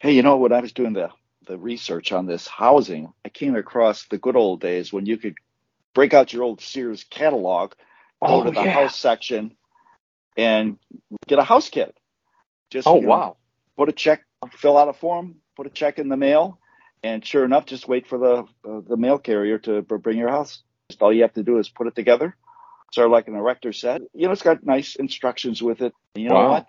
Hey, you know when I was doing the the research on this housing, I came across the good old days when you could break out your old Sears catalog, go Oh, to the yeah. house section, and get a house kit. Just Oh you know, wow. put a check, fill out a form, put a check in the mail, and sure enough, just wait for the uh, the mail carrier to bring your house. Just all you have to do is put it together, sort of like an erector set. You know, it's got nice instructions with it. And you know Wow. what?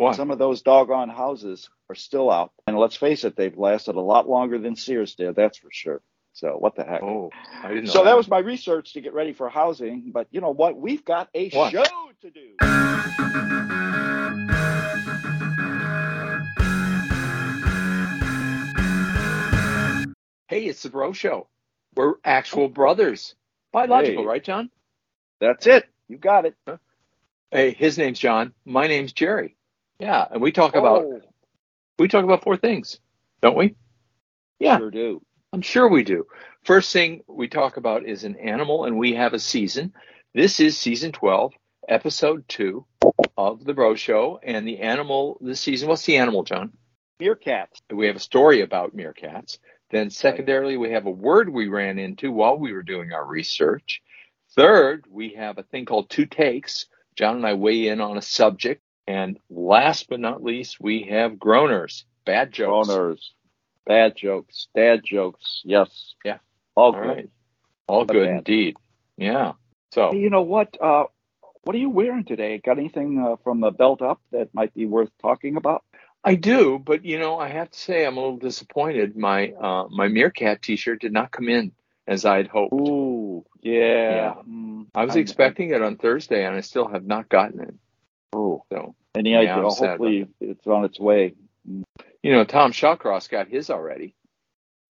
What? Some of those doggone houses are still out, and let's face it, they've lasted a lot longer than Sears did. That's for sure. So what the heck? Oh, I didn't know. so that was my research to get ready for housing. But you know what? We've got a What? show to do. Hey, it's the Bro Show. We're actual brothers. Biological, Hey. right, Jon? That's it. You got it. Hey, his name's Jon. My name's Jerry. Yeah, and we talk about Oh, we talk about four things, don't we? Yeah. sure do. I'm sure we do. First thing we talk about is an animal, and we have a season. This is season 12, episode 2 of The Bro Show. And the animal this season, what's the animal, Jon? Meerkats. We have a story about meerkats. Then, secondarily, we have a word we ran into while we were doing our research. Third, we have a thing called two takes. Jon and I weigh in on a subject. And last but not least, we have groaners, bad jokes. Boners. Bad jokes. Dad jokes. Yes. Yeah. All All good. right. All good bad. indeed. Yeah. So, you know what? Uh, what are you wearing today? Got anything uh, from the belt up that might be worth talking about? I do, but you know, I have to say I'm a little disappointed. My uh, my meerkat T-shirt did not come in as I'd hoped. Ooh, yeah. Yeah. Mm, I was I'm- expecting it on Thursday, and I still have not gotten it. Oh, So, any Yeah, idea? I'm Hopefully, it's on its way. you know, Tom Shawcross got his already.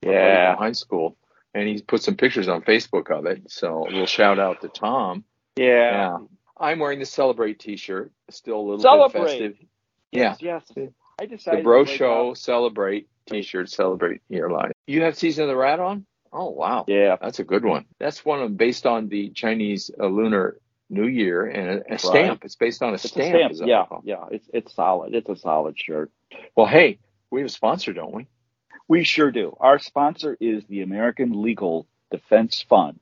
Yeah. from high school, and he put some pictures on Facebook of it. So we'll shout out to Tom. Yeah. Yeah. I'm wearing the Celebrate T-shirt, still a little Celebrate. bit festive. Yeah. Yes. yes. I The. Bro to Show out- Celebrate T-shirt, Celebrate Your Life. You have Season of the Rat on? Oh wow. Yeah. That's a good one. That's one of based on the Chinese uh, Lunar New Year and a, a stamp. It's based on a It's stamp. a stamp. Yeah. it's Yeah. It's it's solid. It's a solid shirt. Well, hey, we have a sponsor, don't we? We sure do. Our sponsor is the American Legal Defense Fund.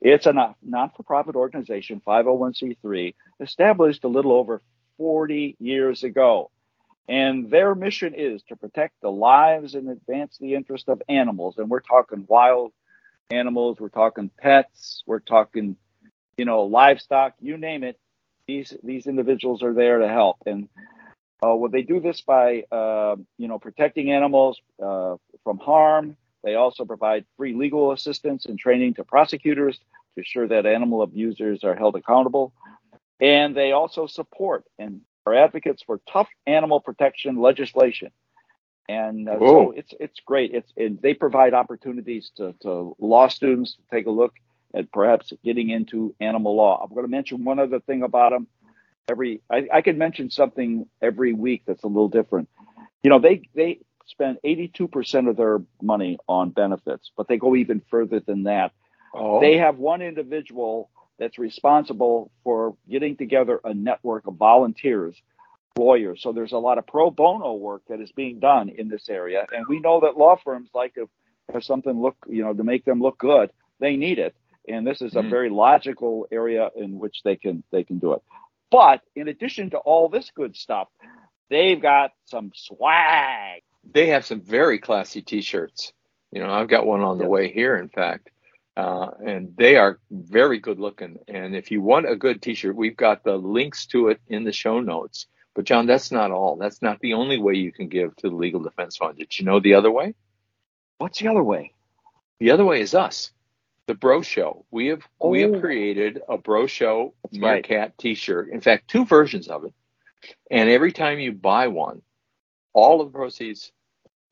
It's a non- non-for-profit organization, 501c3, established a little over 40 years ago. And their mission is to protect the lives and advance the interest of animals. And we're talking wild animals, we're talking pets, we're talking, you know, livestock, you name it. These these individuals are there to help. And uh, well, they do this by, uh, you know, protecting animals uh, from harm. They also provide free legal assistance and training to prosecutors to ensure that animal abusers are held accountable. And they also support and are advocates for tough animal protection legislation. And uh, so it's it's great. It's it, they provide opportunities to, to law students to take a look at perhaps getting into animal law. I'm going to mention one other thing about them. Every I, I could mention something every week that's a little different. You know, they they spend 82% of their money on benefits, but they go even further than that. Oh, They have one individual that's responsible for getting together a network of volunteers, lawyers. So there's a lot of pro bono work that is being done in this area. And we know that law firms like to have something look, you know, to make them look good, they need it. And this is a Mhm. very logical area in which they can they can do it. But in addition to all this good stuff, they've got some swag. they have some very classy T-shirts. You know, I've got one on the Yes. way here, in fact, uh, and they are very good looking. And if you want a good T-shirt, we've got the links to it in the show notes. But Jon, that's not all. That's not the only way you can give to the Legal Defense Fund. Did you know the other way? What's the other way? The other way is us, the Bro Show. We have we Oh. have created a Bro Show That's right. T-shirt. In fact, two versions of it. And every time you buy one, all of the proceeds,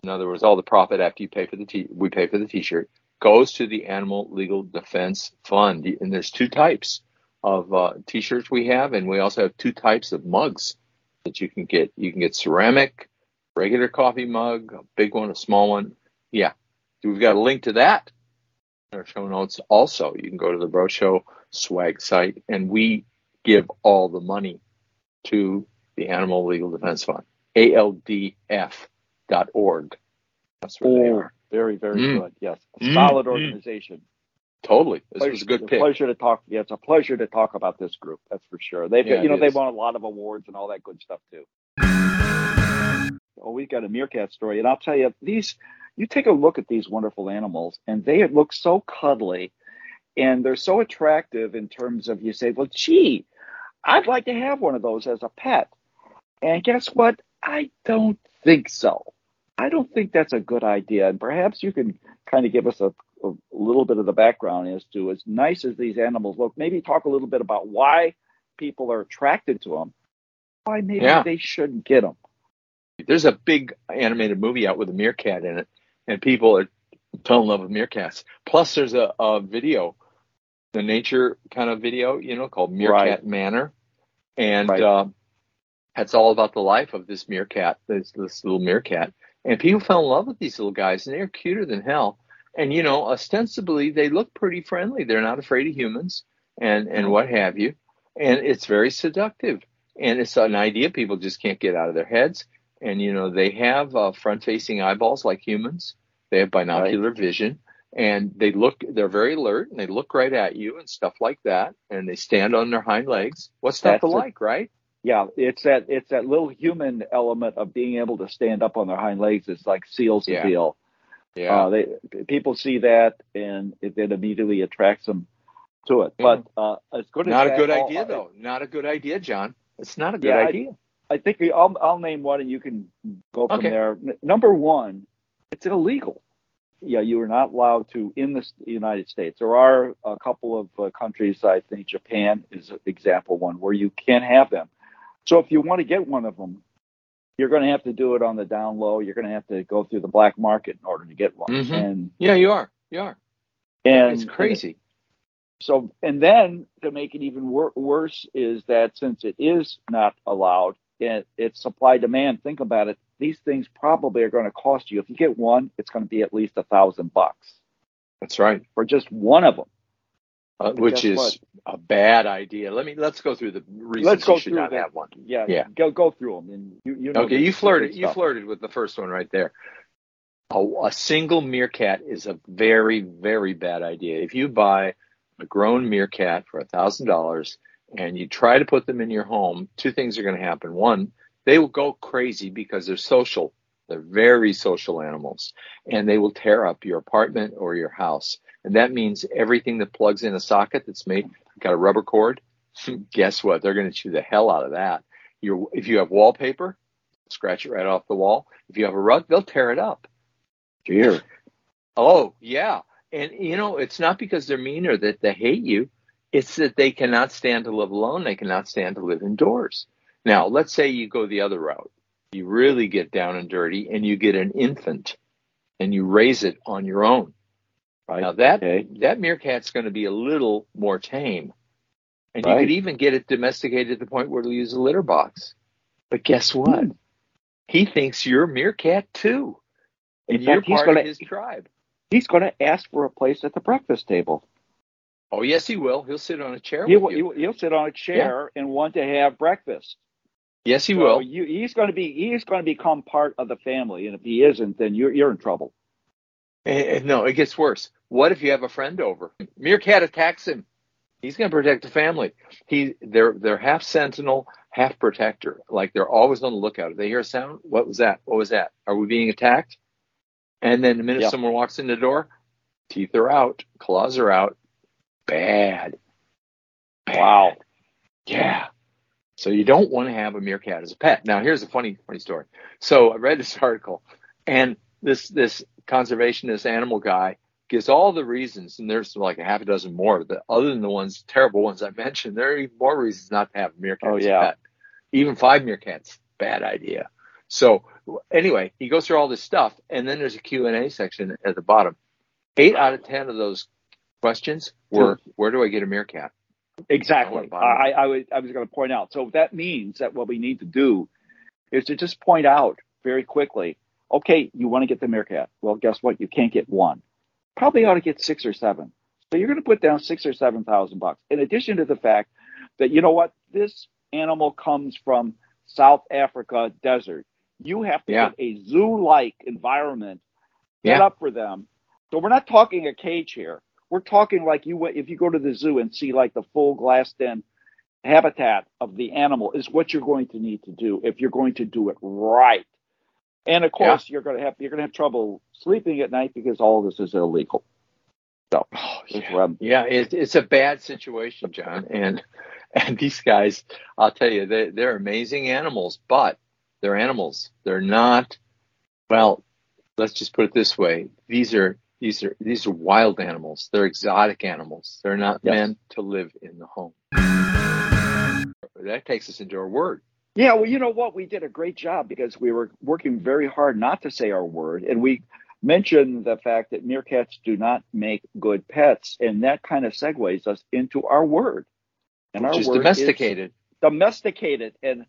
in other words, all the profit after you pay for the t- we pay for the T-shirt, goes to the Animal Legal Defense Fund. And there's two types of uh, T-shirts we have, and we also have two types of mugs that you can get. You can get ceramic, regular coffee mug, a big one, a small one. Yeah, we've got a link to that our show notes. Also, you can go to the Bro Show swag site, and we give all the money to the Animal Legal Defense Fund, ALDF meerkat.org. That's where they are. very, very Mm. good. Yes, a Mm, solid mm. organization. Totally. This Pleasure- was a good a pick. Pleasure to talk. Yeah, it's a pleasure to talk about this group. That's for sure. They've, Yeah, you know, they is. won a lot of awards and all that good stuff too. Oh, we've got a meerkat story, and I'll tell you, these. You take a look at these wonderful animals, and they look so cuddly, and they're so attractive in terms of you say, well, gee, I'd like to have one of those as a pet. And guess what? I don't think so. I don't think that's a good idea. And perhaps you can kind of give us a, a little bit of the background as to as nice as these animals look, maybe talk a little bit about why people are attracted to them, why maybe Yeah. they shouldn't get them. There's a big animated movie out with a meerkat in it, and people are fell in love with meerkats. Plus, there's a, a video, the nature kind of video, you know, called Meerkat Right. Manor, and Right. uh, that's all about the life of this meerkat, this this little meerkat. And people fell in love with these little guys, and they're cuter than hell. And you know, ostensibly, they look pretty friendly. They're not afraid of humans, and and what have you. And it's very seductive. And it's an idea people just can't get out of their heads. And you know, they have uh, front-facing eyeballs like humans. They have binocular vision, and they look. They're very alert, and they look right at you and stuff like that. And they stand on their hind legs. What's to like, right? Yeah, it's that it's that little human element of being able to stand up on their hind legs. It's like seals the Yeah. deal. Yeah. Uh, they people see that and it then immediately attracts them to it. Yeah. But uh, as good as Not a good all- idea, though. Not a good idea, John. It's not a good Yeah, idea. I think we, I'll I'll name one and you can go from Okay. there. N- number one, it's illegal. Yeah, you are not allowed to in the United States. There are a couple of uh, countries. I think Japan is an example one where you can have them. So if you want to get one of them, you're going to have to do it on the down low. You're going to have to go through the black market in order to get one. Mhm. And Yeah, you are. You are. and it's crazy. So, and then to make it even wor- worse is that since it is not allowed, it, it's supply demand. Think about it. These things probably are going to cost you. If you get one, it's going to be at least a thousand bucks That's right. for just one of them. Uh, which is what? a bad idea. Let me let's go through the reasons Let's go you should through not that. have one. Yeah, Yeah. Go go through them, and you you know. Okay, you flirted. You flirted with the first one right there. A, a single meerkat is a very, very bad idea. If you buy a grown meerkat for a thousand dollars and you try to put them in your home, two things are going to happen. One, they will go crazy because they're social. They're very social animals, and they will tear up your apartment or your house. And that means everything that plugs in a socket that's made got a rubber cord. Guess what? They're going to chew the hell out of that. Your if you have wallpaper, scratch it right off the wall. If you have a rug, they'll tear it up. Dear. Oh, yeah. And you know, it's not because they're mean or that they hate you. It's that they cannot stand to live alone. They cannot stand to live indoors. Now, let's say you go the other route. You really get down and dirty and you get an infant and you raise it on your own. Right. Now that Okay. that meerkat's going to be a little more tame. And you could even get it domesticated to the point where it'll use a litter box. But guess what? Hmm. He thinks you're a meerkat too. In And you're fact, he's part gonna of his tribe. he's going to ask for a place at the breakfast table. Oh yes, he will. He'll sit on a chair He with will, you. he'll sit on a chair and want to have breakfast. yes, he So will. You, he's going to be he's going to become part of the family, and if he isn't, then you're you're in trouble. And- and no, it gets worse. What if you have a friend over? Meerkat attacks him. He's going to protect the family. He they're they're half sentinel, half protector. Like they're always on the lookout. If they hear a sound, what was that? What was that? Are we being attacked? And then the minute Yeah. someone walks in the door, teeth are out, claws are out. Bad. Bad. Wow. Yeah. So you don't want to have a meerkat as a pet. Now here's a funny funny story. So I read this article and this this conservationist animal guy gives all the reasons and there's like a half a dozen more that other than the ones terrible ones I mentioned, there are even more reasons not to have a meerkat Oh, as a yeah. pet. Even five meerkats, bad idea. So anyway, he goes through all this stuff and then there's a Q&A section at the bottom. 8 out of 10 of those questions were where do I get a meerkat? Exactly. I I, I, was I was going to point out. So that means that what we need to do is to just point out very quickly. Okay, you want to get the meerkat. Well, guess what? You can't get one. Probably ought to get six or seven. So you're going to put down six or seven thousand bucks. In addition to the fact that you know what, this animal comes from South Africa desert. You have to Yeah. get a zoo-like environment set Yeah. up for them. So we're not talking a cage here. We're talking like you if you go to the zoo and see like the full glassed-in habitat of the animal is what you're going to need to do if you're going to do it right. And of course, you're going to have you're going to have trouble sleeping at night because all this is illegal. So Oh, yeah. Yeah, it, it's a bad situation, Jon, and and these guys, I'll tell you, they they're amazing animals, but they're animals. They're not. Well, let's just put it this way: these are these are these are wild animals. They're exotic animals. They're not Yes. meant to live in the home. That takes us into our word. Yeah, well, you know what? We did a great job because we were working very hard not to say our word, and we mentioned the fact that meerkats do not make good pets, and that kind of segues us into our word. And Which our is word domesticated. domesticated, and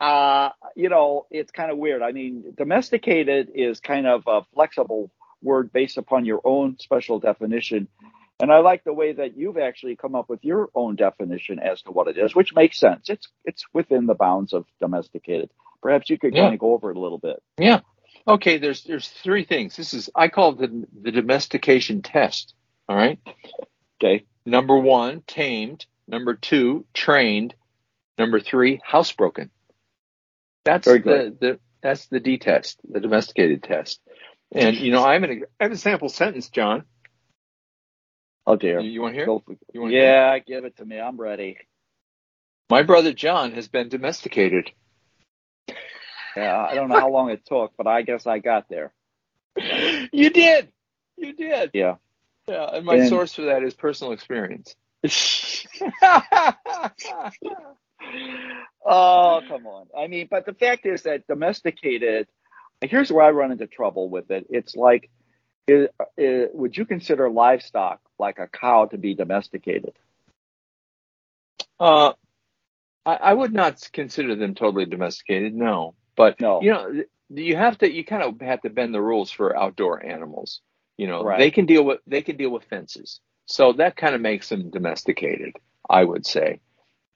uh, you know, it's kind of weird. I mean, domesticated is kind of a flexible word based upon your own special definition. And I like the way that you've actually come up with your own definition as to what it is, which makes sense. It's it's within the bounds of domesticated. Perhaps you could Yeah. kind of go over it a little bit. Yeah. Okay. There's there's three things. This is I call it the the domestication test. All right. Okay. Number one, tamed. Number two, trained. Number three, housebroken. That's the, the that's the D test, the domesticated test. And you know, I'm gonna I have a sample sentence, Jon. Oh dear. You, want to hear? Go You want to hear? yeah, give it to me. I'm ready. My brother Jon has been domesticated. Yeah, I don't know how long it took, but I guess I got there. you did. You did. Yeah. Yeah. And my And- source for that is personal experience. oh, come on. I mean, but the fact is that domesticated, here's where I run into trouble with it. It's like, i i would you consider livestock like a cow to be domesticated? Uh, I, I would not consider them totally domesticated. No, but No. you know, you have to. You kind of have to bend the rules for outdoor animals. You know, Right. they can deal with they can deal with fences, so that kind of makes them domesticated. I would say,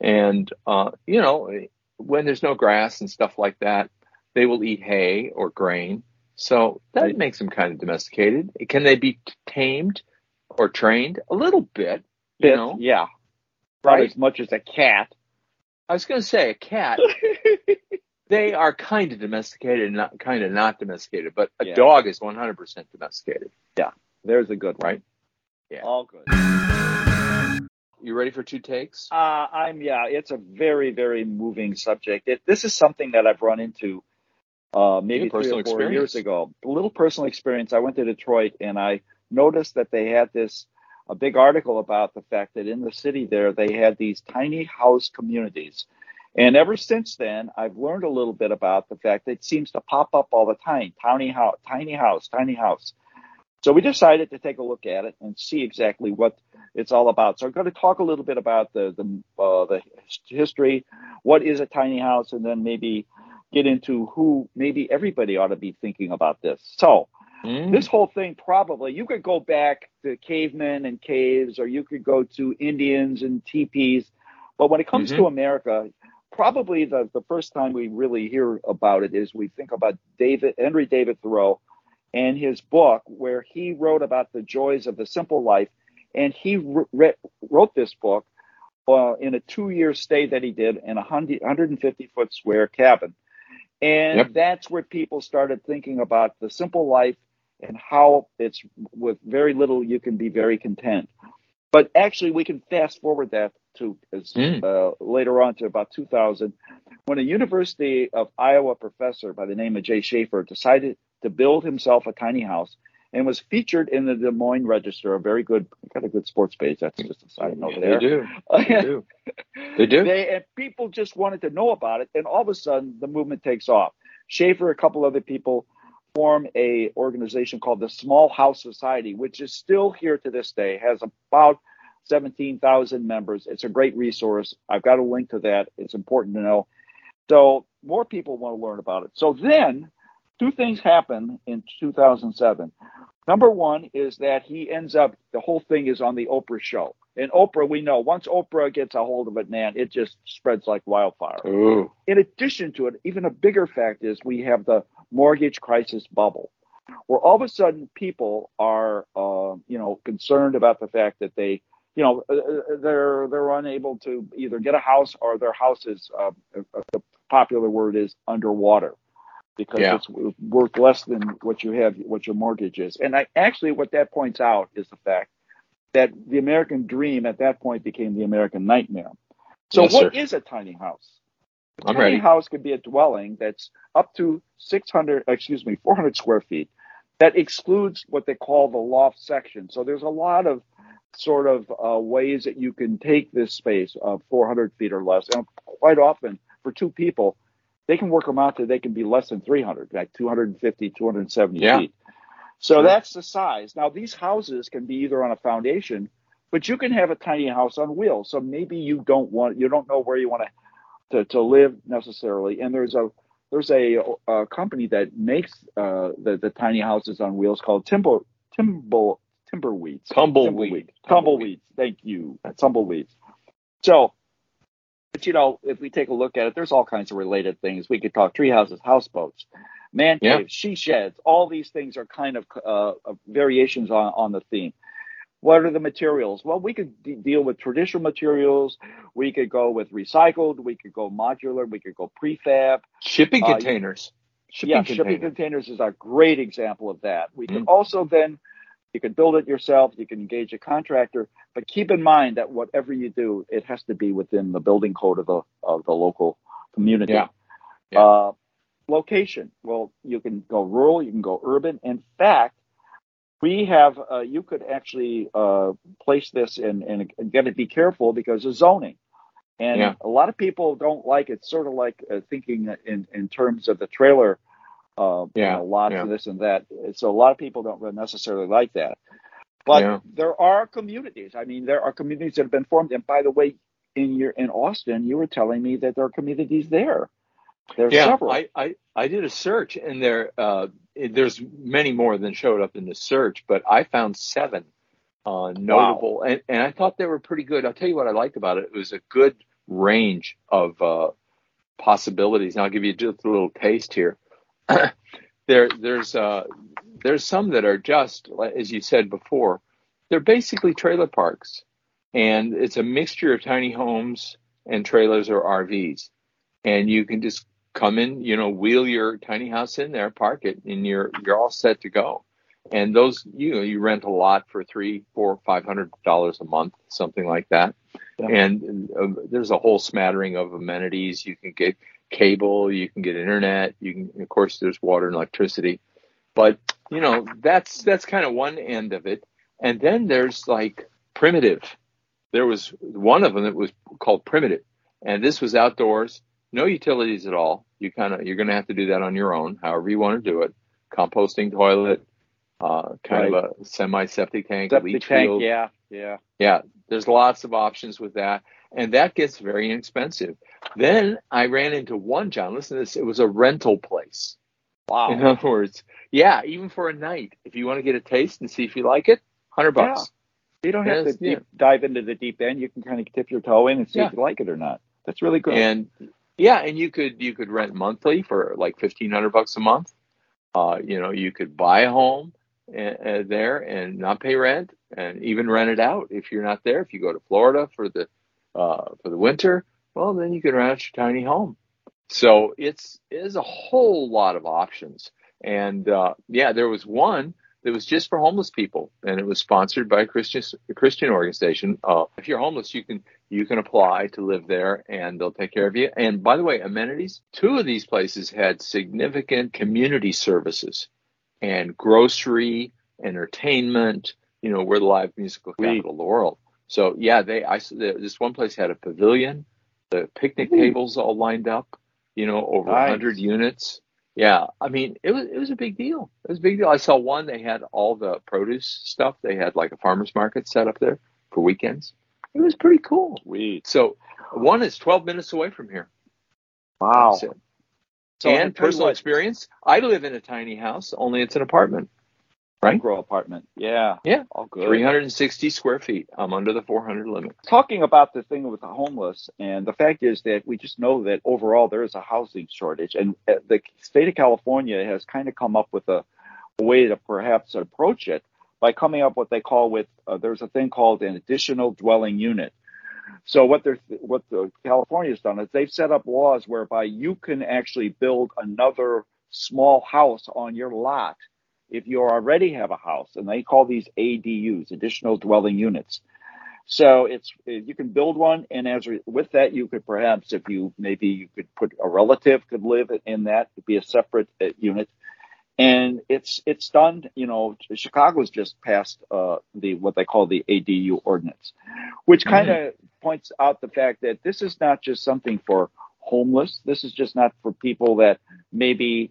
and uh, you know, when there's no grass and stuff like that, they will eat hay or grain. So that makes them kind of domesticated. Can they be tamed or trained? A little bit. You Bit, know, yeah. Not right? as much as a cat. I was going to say a cat. they are kind of domesticated and not kind of not domesticated, but a Yeah. dog is 100% domesticated. Yeah. There's a good one. Right. Yeah. All good. You ready for two takes? Uh, I'm yeah. It's a very very moving subject. It, this is something that I've run into uh, maybe Yeah, three or four experience. years ago. A little personal experience. I went to Detroit and I noticed that they had this a big article about the fact that in the city there they had these tiny house communities. And ever since then, I've learned a little bit about the fact that it seems to pop up all the time. Tiny house, tiny house, tiny house. So we decided to take a look at it and see exactly what it's all about. So I'm going to talk a little bit about the the uh, the history, what is a tiny house, and then maybe get into who maybe everybody ought to be thinking about this. So Mm. this whole thing probably you could go back to cavemen and caves, or you could go to Indians and teepees, but when it comes to America. Probably the, the first time we really hear about it is we think about David Henry David Thoreau and his book where he wrote about the joys of the simple life and he re- wrote this book uh, in a two-year stay that he did in a 100, 150 foot square cabin and Yep. that's where people started thinking about the simple life and how it's with very little you can be very content but actually we can fast forward that to Mm. uh, later on to about 2000 when a university of iowa professor by the name of jay shafer decided to build himself a tiny house and was featured in the Des Moines Register, a very good, got a good sports page. That's just a side note Yeah, there. They do. They do. They do. They and people just wanted to know about it, and all of a sudden the movement takes off. Shafer, a couple other people, form a organization called the Small House Society, which is still here to this day, has about seventeen thousand members. It's a great resource. I've got a link to that. It's important to know. So more people want to learn about it. So then, two things happen in 2007. Number one is that he ends up, the whole thing is on the Oprah show. And Oprah, we know, once Oprah gets a hold of it, man, it just spreads like wildfire. Ooh. In addition to it, even a bigger fact is we have the mortgage crisis bubble, where all of a sudden people are, uh, you know, concerned about the fact that they, you know, uh, uh, they're they're unable to either get a house or their house is, uh, uh the popular word is underwater because Yeah. it's worth less than what you have, what your mortgage is. And I, actually, what that points out is the fact that the American dream at that point became the American nightmare. So, Yes, what sir. is a tiny house? A I'm tiny ready. house could be a dwelling that's up to 600, excuse me, 400 square feet. That excludes what they call the loft section. So there's a lot of sort of uh, ways that you can take this space of 400 feet or less. And quite often, for two people, they can work them out to they can be less than 300, like 250, 270 Yeah. feet. So Sure. that's the size. Now these houses can be either on a foundation, but you can have a tiny house on wheels. So maybe you don't want, you don't know where you want to to, to live necessarily. And there's a there's a, a company that makes uh, the the tiny houses on wheels called Timber Timber Timberweeds. Tumbleweed. Tumbleweeds. Thank you. Tumbleweeds. So, but you know, if we take a look at it, there's all kinds of related things. We could talk tree houses, houseboats, man Yeah. caves, she sheds. All these things are kind of uh, variations on, on the theme. What are the materials? Well, we could de- deal with traditional materials. We could go with recycled. We could go modular. We could go prefab. Shipping Uh, containers. Shipping yeah, container. shipping containers is a great example of that. We Mm. also then you can build it yourself. You can engage a contractor, but keep in mind that whatever you do, it has to be within the building code of the of the local community. Yeah. Yeah. Uh, location. Well, you can go rural. You can go urban. In fact, we have uh, you could actually uh, place this in and got to be careful because of zoning. And Yeah. a lot of people don't like it. Sort of like uh, thinking in in terms of the trailer uh, you Yeah, know, lots yeah. and this and that. So a lot of people don't necessarily like that. But Yeah. there are communities. I mean, there are communities that have been formed. And by the way, in your in Austin, you were telling me that there are communities there. There's yeah, several. I, I, I did a search and there uh, there's many more than showed up in the search, but I found seven uh, notable and, and I thought they were pretty good. I'll tell you what I liked about it. It was a good range of uh, possibilities. And I'll give you just a little taste here. there there's uh, there's some that are just as you said before, they're basically trailer parks. And it's a mixture of tiny homes and trailers or RVs. And you can just come in, you know, wheel your tiny house in there, park it, and you're you're all set to go. And those, you know, you rent a lot for three, four, five hundred dollars a month, something like that. Yeah. And uh, there's a whole smattering of amenities. You can get cable, you can get internet, you can, of course, there's water and electricity. But you know, that's that's kind of one end of it. And then there's like primitive. There was one of them that was called primitive, and this was outdoors no utilities at all. You kind of you're going to have to do that on your own, however you want to do it. Composting toilet, uh, kind of a semi septic tank, Septic leach tank, field. yeah, yeah. Yeah, there's lots of options with that, and that gets very inexpensive. Then I ran into one, Jon. Listen to this. It was a rental place. Wow. In other words, yeah, even for a night, if you want to get a taste and see if you like it, hundred bucks. Yeah. You don't have to deep, dive into the deep end. You can kind of dip your toe in and see Yeah. if you like it or not. That's really good. And yeah, and you could you could rent monthly for like fifteen hundred bucks a month. Uh, you know, you could buy a home uh, there and not pay rent, and even rent it out if you're not there. If you go to Florida for the uh, for the winter, well, then you can rent your tiny home. So it's is a whole lot of options. And uh, yeah, there was one that was just for homeless people, and it was sponsored by a Christian a Christian organization. Uh, if you're homeless, you can you can apply to live there, and they'll take care of you. And by the way, amenities. Two of these places had significant community services and grocery, entertainment. You know, we're the live musical capital of the world. So yeah, they I this one place had a pavilion, the picnic tables all lined up. You know, over a Nice. hundred units. Yeah, I mean, it was it was a big deal. It was a big deal. I saw one. They had all the produce stuff. They had like a farmers market set up there for weekends. It was pretty cool. Sweet. So one is 12 minutes away from here. Wow. So and personal what, experience, I live in a tiny house, only it's an apartment. Right. micro apartment. Yeah. Yeah. All good. 360 square feet. I'm under the 400 limit. Talking about the thing with the homeless, and the fact is that we just know that overall there is a housing shortage, and uh, the state of California has kind of come up with a, a way to perhaps approach it by coming up what they call with uh, there's a thing called an additional dwelling unit. So what they're what the California has done is they've set up laws whereby you can actually build another small house on your lot if you already have a house, and they call these ADUs, additional dwelling units. So it's you can build one, and as with that, you could perhaps, if you maybe you could put a relative could live in that, it'd be a separate uh, unit, and it's it's done. You know, Chicago's just passed uh, the what they call the ADU ordinance, which kind of mm-hmm. points out the fact that this is not just something for homeless. This is just not for people that maybe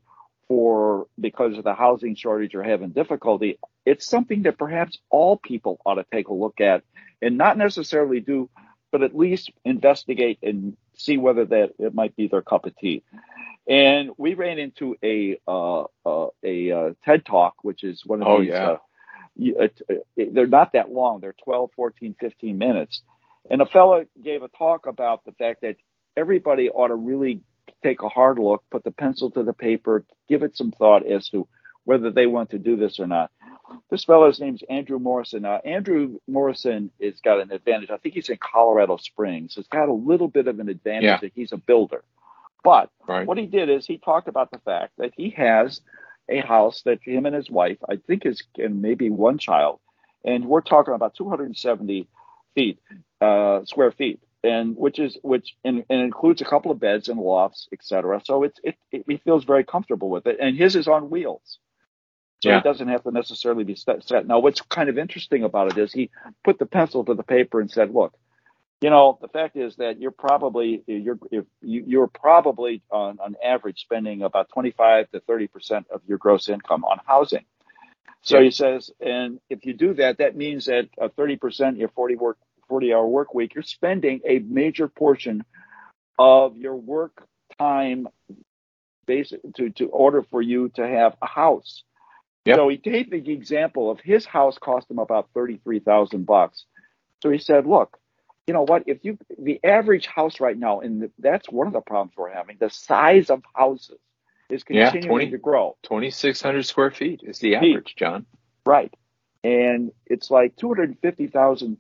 for because of the housing shortage or having difficulty, it's something that perhaps all people ought to take a look at and not necessarily do, but at least investigate and see whether that it might be their cup of tea. And we ran into a uh, uh, a uh, TED Talk, which is one of oh, these. Yeah. Uh, uh, they're not that long. They're 12, 14, 15 minutes. And a fellow gave a talk about the fact that everybody ought to really take a hard look, put the pencil to the paper, give it some thought as to whether they want to do this or not. This fellow's name's Andrew Morrison. Now, Andrew Morrison has got an advantage. I think he's in Colorado Springs. It's got a little bit of an advantage yeah. that he's a builder. But right. what he did is he talked about the fact that he has a house that him and his wife, I think, is and maybe one child, and we're talking about 270 feet, uh, square feet and which is which and, and includes a couple of beds and lofts, etc. So it's it, it he feels very comfortable with it, and his is on wheels, so yeah. it doesn't have to necessarily be set, set. Now, what's kind of interesting about it is he put the pencil to the paper and said, "Look, you know, the fact is that you're probably you're if you, you're probably on, on average spending about 25 to 30 percent of your gross income on housing." So he says, and if you do that, that means that uh, 30 percent, your 40 work 40 hour work week, you're spending a major portion of your work time basic to, to order for you to have a house. Yep. So he gave the example of his house cost him about 33,000 bucks. So he said, look, you know what? If you, the average house right now, and that's one of the problems we're having, the size of houses is continuing yeah, 20, to grow. 2,600 square feet is the average, Jon. Right. And it's like 250,000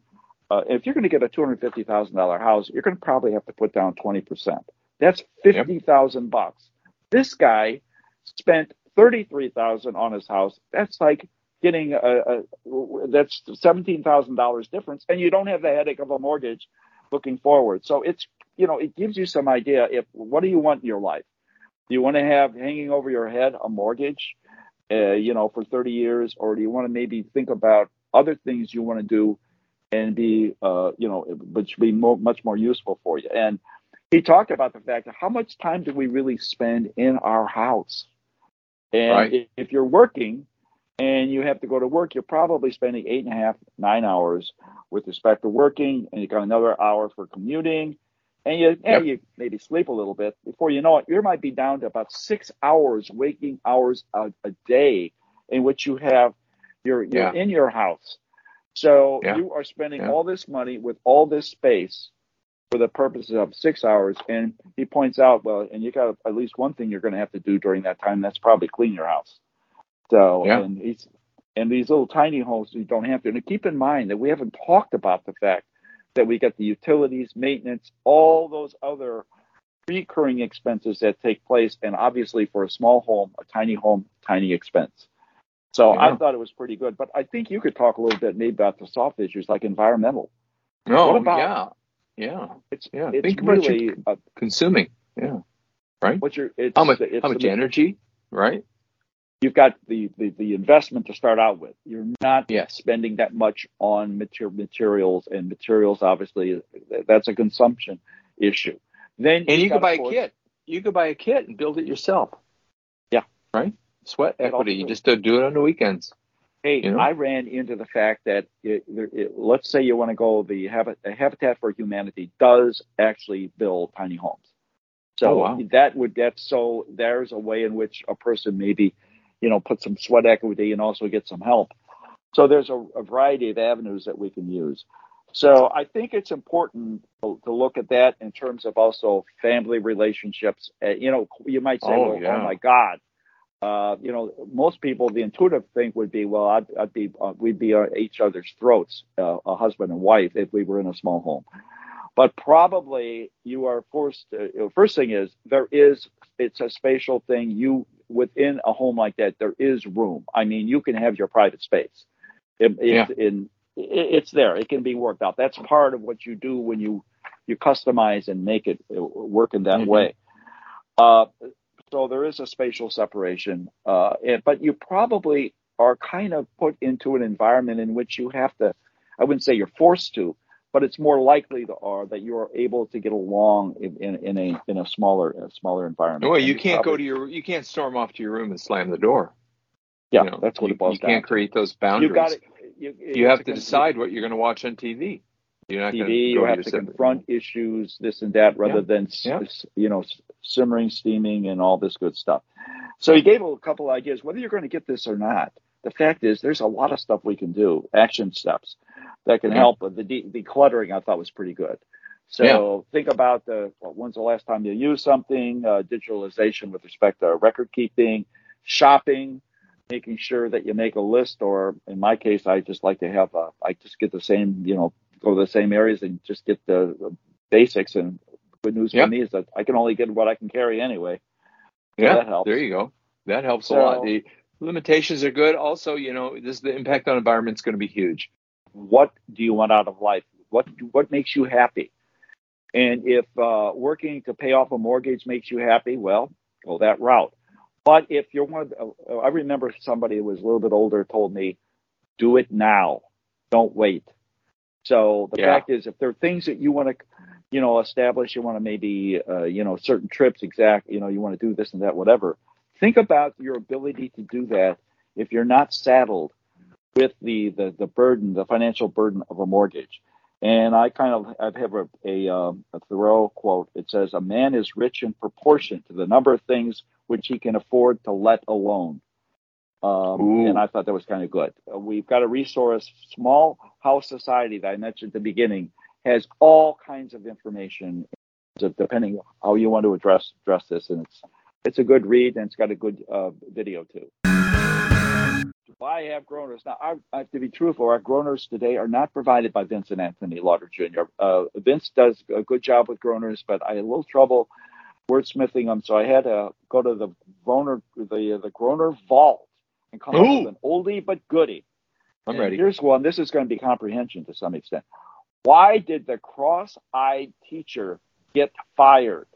uh, if you're going to get a two hundred fifty thousand dollar house, you're going to probably have to put down twenty percent. That's fifty thousand yep. bucks. This guy spent thirty three thousand on his house. That's like getting a, a that's seventeen thousand dollars difference, and you don't have the headache of a mortgage looking forward. So it's you know it gives you some idea if what do you want in your life? Do you want to have hanging over your head a mortgage, uh, you know, for 30 years, or do you want to maybe think about other things you want to do and be, uh, you know, which be more, much more useful for you. And he talked about the fact that how much time do we really spend in our house? And right. if you're working and you have to go to work, you're probably spending eight and a half, nine hours with respect to working, and you got another hour for commuting, and you, yep. and you maybe sleep a little bit. Before you know it, you might be down to about six hours waking hours a, a day in which you have you're, you're yeah. in your house so yeah. you are spending yeah. all this money with all this space for the purposes of six hours. And he points out, well, and you got at least one thing you're going to have to do during that time. That's probably clean your house. So, yeah. and he's, and these little tiny homes, you don't have to. And keep in mind that we haven't talked about the fact that we got the utilities, maintenance, all those other recurring expenses that take place. And obviously, for a small home, a tiny home, tiny expense. So yeah. I thought it was pretty good. But I think you could talk a little bit maybe about the soft issues like environmental. No, oh, about, yeah, yeah. It's yeah. It's Think really about uh, consuming. Yeah, right. What's your it's, how much how much energy? Right. You've got the, the, the investment to start out with. You're not yes. spending that much on mater- materials, and materials obviously that's a consumption issue. Then and you could buy a kit. You could buy a kit and build it yourself. Yeah. Right sweat equity. You just don't do it on the weekends. Hey, you know? I ran into the fact that it, it, let's say you want to go the Habitat for Humanity does actually build tiny homes. So oh, wow. that would get so there's a way in which a person maybe you know, put some sweat equity and also get some help. So there's a, a variety of avenues that we can use. So I think it's important to, to look at that in terms of also family relationships. Uh, you know, you might say, Oh, well, yeah. oh my God. Uh, you know, most people, the intuitive thing would be, well, I'd, I'd be, uh, we'd be at each other's throats, uh, a husband and wife, if we were in a small home. But probably you are forced. To, first thing is there is it's a spatial thing. You within a home like that, there is room. I mean, you can have your private space. It, it's in it- it's there. It can be worked out. That's part of what you do when you you customize and make it uh, work in that Mhm. way. Uh, so there is a spatial separation, uh, and, but you probably are kind of put into an environment in which you have to. I wouldn't say you're forced to, but it's more likely to are that you are able to get along in, in, in a in a smaller a smaller environment. Well, you can't go to your you can't storm off to your room and slam the door. yeah. You know, that's what it boils you down can't to. create those boundaries. You got. You, You have to con- decide what you're going to watch on TV. You're not TV. to You have your to confront issues, this and that, rather Yeah. than Yeah. you know simmering, steaming, and all this good stuff. So he gave a couple ideas. Whether you're going to get this or not, the fact is there's a lot of stuff we can do, action steps that can Yeah. help. The de- decluttering I thought was pretty good. So think about the when's the last time you used something, uh, digitalization with respect to record keeping, shopping, making sure that you make a list, or in my case, I just like to have a, I just get the same, you know, go to the same areas and just get the, the basics. And good news Yeah. for me is that I can only get what I can carry anyway. So Yeah, that helps. there you go. That helps So- a lot. The limitations are good. Also, you know, this the impact on environment is going to be huge. what do you want out of life? What what makes you happy? And if uh, working to pay off a mortgage makes you happy, well, go that route. But if you're one of, the, uh, I remember somebody who was a little bit older told me, do it now, don't wait. So the Yeah. fact is, if there are things that you want to, you know, establish, you want to maybe, uh, you know, certain trips, exact, you know, you want to do this and that, whatever. Think about your ability to do that if you're not saddled with the, the, the burden, the financial burden of a mortgage. And I kind of I have a, a, um, a Thoreau quote. It says, A man is rich in proportion to the number of things which he can afford to let alone. Um, and I thought that was kind of good. Uh, we've got a resource, small house society that I mentioned at the beginning has all kinds of information depending how you want to address address this. And it's it's a good read and it's got a good uh, video too. I have groaners? Now, I, I have to be truthful. Our groaners today are not provided by Vincent Anthony Lauder Jr. Uh, Vince does a good job with groaners, but I had a little trouble wordsmithing them, so I had to go to the groaner the the groaner vault and come up with an oldie but goodie. I'm And ready. Here's one. This is going to be comprehension to some extent. Why did the cross-eyed teacher get fired?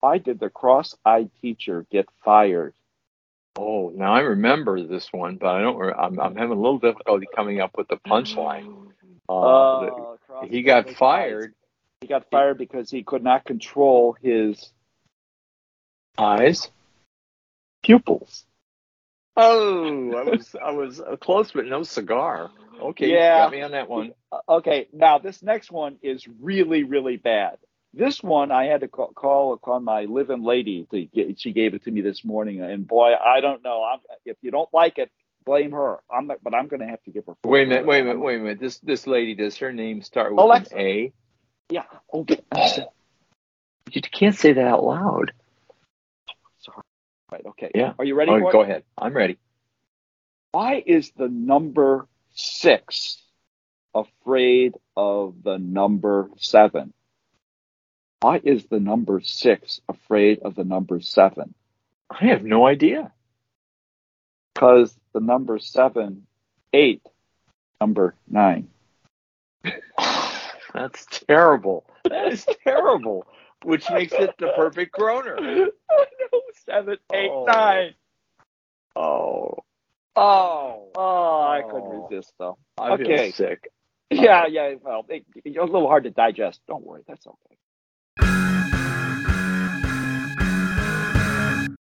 Why did the cross-eyed teacher get fired? Oh, now I remember this one, but I don't. re- I'm, I'm having a little difficulty coming up with the punchline. Uh, the- Uh, he got fired. He got fired because he could not control his Eyes. pupils. Oh, I was I was uh, close, but no cigar. Okay, Yeah. got me on that one. Uh, Okay, now this next one is really, really bad. This one I had to call, call upon my live-in lady. To get, she gave it to me this morning, and boy, I don't know. I'm, if you don't like it, blame her. I'm not, but I'm going to have to give her. Wait a minute, wait a minute, wait a minute. This this lady does her name start with Alexa. an A? Yeah. Okay. You can't say that out loud. Right. Okay. Yeah. Are you ready Oh, go it? ahead. I'm ready. Why is the number six afraid of the number seven? Why is the number six afraid of the number seven? I have no idea. Because the number seven, eight, number nine. That's terrible. That is terrible. Which makes it the perfect groaner. no, seven, eight, Oh. nine. Oh, Oh, oh, I couldn't Oh. resist though. I Okay. feel sick. Yeah, oh. yeah. Well, it, it's a little hard to digest. Don't worry, that's okay.